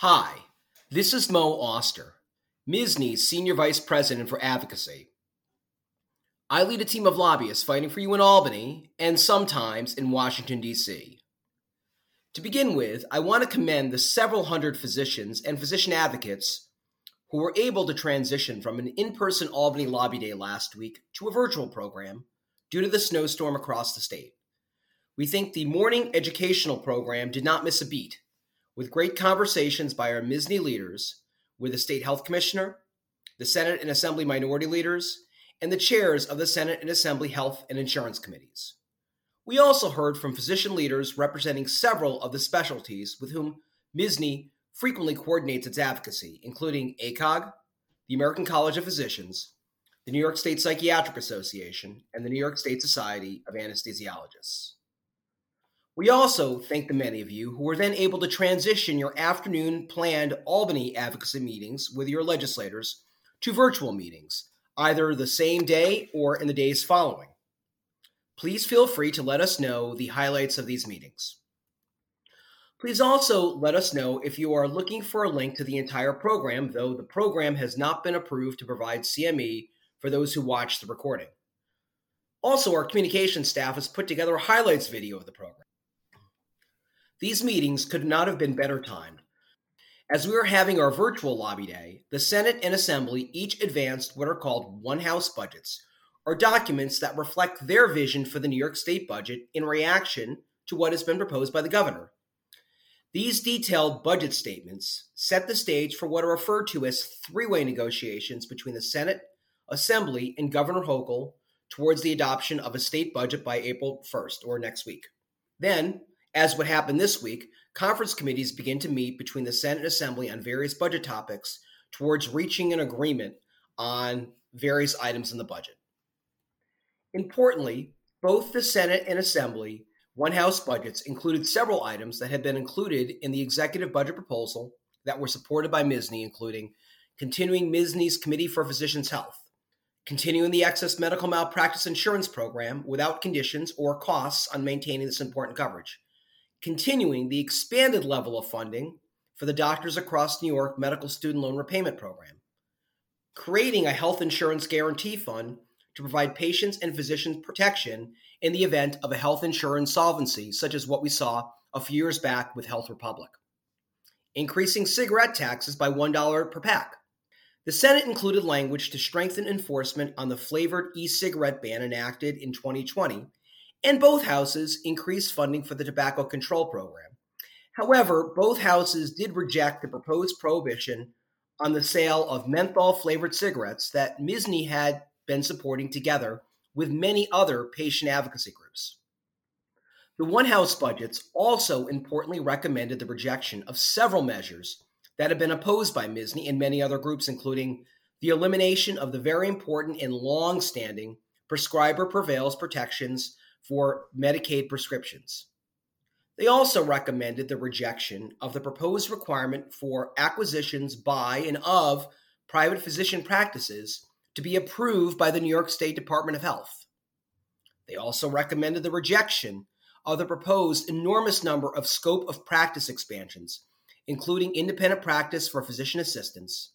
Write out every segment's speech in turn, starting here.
Hi, this is Moe Auster, MSSNY's Senior Vice President for Advocacy. I lead a team of lobbyists fighting for you in Albany and sometimes in Washington, D.C. To begin with, I want to commend the several hundred physicians and physician advocates who were able to transition from an in person Albany Lobby Day last week to a virtual program due to the snowstorm across the state. We think the morning educational program did not miss a beat with great conversations by our MSSNY leaders, with the state health commissioner, the Senate and Assembly minority leaders, and the chairs of the Senate and Assembly health and insurance committees. We also heard from physician leaders representing several of the specialties with whom MSSNY frequently coordinates its advocacy, including ACOG, the American College of Physicians, the New York State Psychiatric Association, and the New York State Society of Anesthesiologists. We also thank the many of you who were then able to transition your afternoon planned Albany advocacy meetings with your legislators to virtual meetings, either the same day or in the days following. Please feel free to let us know the highlights of these meetings. Please also let us know if you are looking for a link to the entire program, though the program has not been approved to provide CME for those who watch the recording. Also, our communication staff has put together a highlights video of the program. These meetings could not have been better timed. As we were having our virtual lobby day, the Senate and Assembly each advanced what are called one house budgets, or documents that reflect their vision for the New York State budget in reaction to what has been proposed by the governor. These detailed budget statements set the stage for what are referred to as three way negotiations between the Senate, Assembly, and Governor Hochul towards the adoption of a state budget by April 1st or next week. Then, as would happen this week, conference committees begin to meet between the Senate and Assembly on various budget topics towards reaching an agreement on various items in the budget. Importantly, both the Senate and Assembly one House budgets included several items that had been included in the executive budget proposal that were supported by MSSNY, including continuing MSSNY's Committee for Physicians' Health, continuing the excess medical malpractice insurance program without conditions or costs on maintaining this important coverage, continuing the expanded level of funding for the Doctors Across New York Medical Student Loan Repayment Program, creating a health insurance guarantee fund to provide patients and physicians protection in the event of a health insurance solvency, such as what we saw a few years back with Health Republic, increasing cigarette taxes by $1 per pack. The Senate included language to strengthen enforcement on the flavored e cigarette ban enacted in 2020 and both houses increased funding for the tobacco control program. However, both houses did reject the proposed prohibition on the sale of menthol flavored cigarettes that MSSNY had been supporting together with many other patient advocacy groups. The One House budgets also importantly recommended the rejection of several measures that have been opposed by MSSNY and many other groups, including the elimination of the very important and long standing prescriber prevails protections for Medicaid prescriptions. They also recommended the rejection of the proposed requirement for acquisitions by and of private physician practices to be approved by the New York State Department of Health. They also recommended the rejection of the proposed enormous number of scope of practice expansions, including independent practice for physician assistants,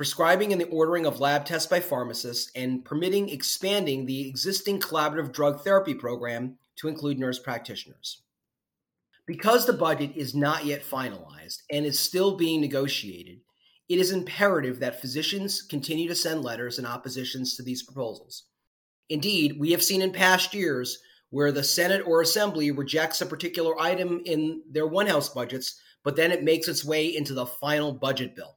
prescribing and the ordering of lab tests by pharmacists, and permitting expanding the existing collaborative drug therapy program to include nurse practitioners. Because the budget is not yet finalized and is still being negotiated, it is imperative that physicians continue to send letters and oppositions to these proposals. Indeed, we have seen in past years where the Senate or Assembly rejects a particular item in their one house budgets, but then it makes its way into the final budget bill.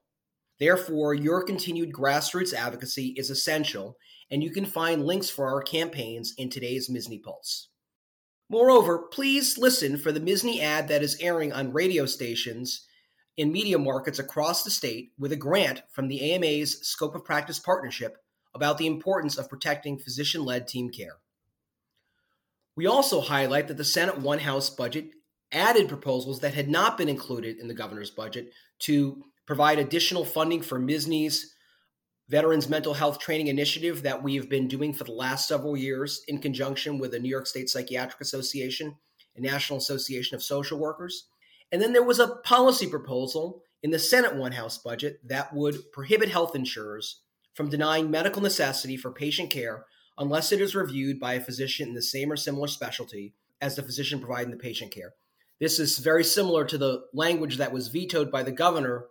Therefore, your continued grassroots advocacy is essential, and you can find links for our campaigns in today's MSSNY Pulse. Moreover, please listen for the MSSNY ad that is airing on radio stations in media markets across the state with a grant from the AMA's Scope of Practice Partnership about the importance of protecting physician led team care. We also highlight that the Senate One House budget added proposals that had not been included in the governor's budget to provide additional funding for MSSNY's Veterans Mental Health Training Initiative that we have been doing for the last several years in conjunction with the New York State Psychiatric Association and National Association of Social Workers, And then there was a policy proposal in the Senate One House budget that would prohibit health insurers from denying medical necessity for patient care unless it is reviewed by a physician in the same or similar specialty as the physician providing the patient care. This is very similar to the language that was vetoed by the governor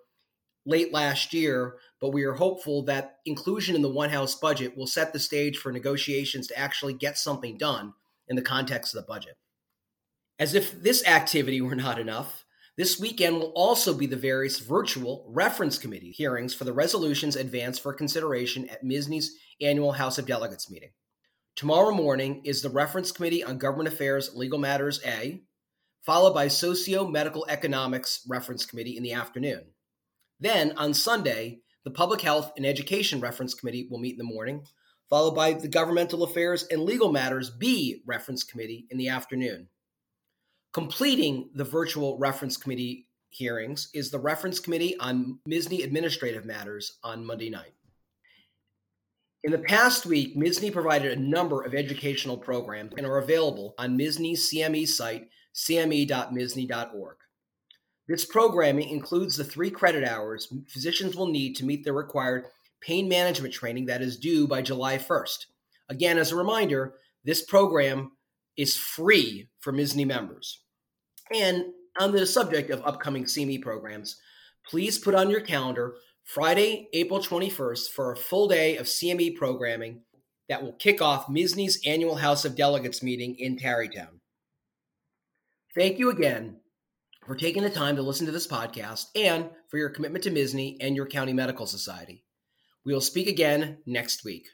late last year, but we are hopeful that inclusion in the One House budget will set the stage for negotiations to actually get something done in the context of the budget. As if this activity were not enough, this weekend will also be the various virtual reference committee hearings for the resolutions advanced for consideration at MSSNY's annual House of Delegates meeting. Tomorrow morning is the Reference Committee on Government Affairs Legal Matters A, followed by Socio Medical Economics Reference Committee in the afternoon. Then on Sunday, the Public Health and Education Reference Committee will meet in the morning, followed by the Governmental Affairs and Legal Matters B Reference Committee in the afternoon. Completing the virtual reference committee hearings is the reference committee on MSSNY administrative matters on Monday night. In the past week, MSSNY provided a number of educational programs and are available on MSSNY's CME site, cme.mssny.org. This programming includes the three credit hours physicians will need to meet their required pain management training that is due by July 1st. Again, as a reminder, this program is free for MSSNY members. And on the subject of upcoming CME programs, please put on your calendar Friday, April 21st for a full day of CME programming that will kick off MSSNY's annual House of Delegates meeting in Tarrytown. Thank you again for taking the time to listen to this podcast and for your commitment to MSSNY and your county medical society. We will speak again next week.